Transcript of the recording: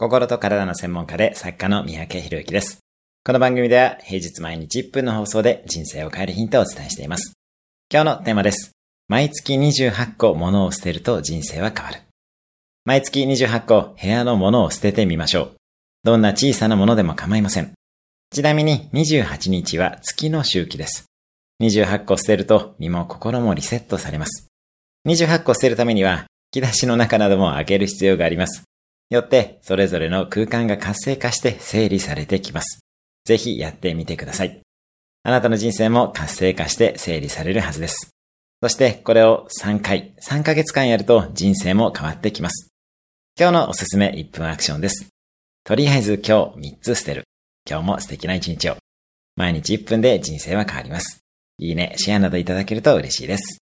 心と体の専門家で作家の三宅博之です。この番組では平日毎日1分の放送で人生を変えるヒントをお伝えしています。今日のテーマです。毎月28個物を捨てると人生は変わる。毎月28個部屋の物を捨ててみましょう。どんな小さなものでも構いません。ちなみに28日は月の周期です。28個捨てると身も心もリセットされます。28個捨てるためには引き出しの中なども開ける必要があります。よって、それぞれの空間が活性化して整理されてきます。ぜひやってみてください。あなたの人生も活性化して整理されるはずです。そして、これを3回、3ヶ月間やると人生も変わってきます。今日のおすすめ1分アクションです。とりあえず今日3つ捨てる。今日も素敵な一日を。毎日1分で人生は変わります。いいね、シェアなどいただけると嬉しいです。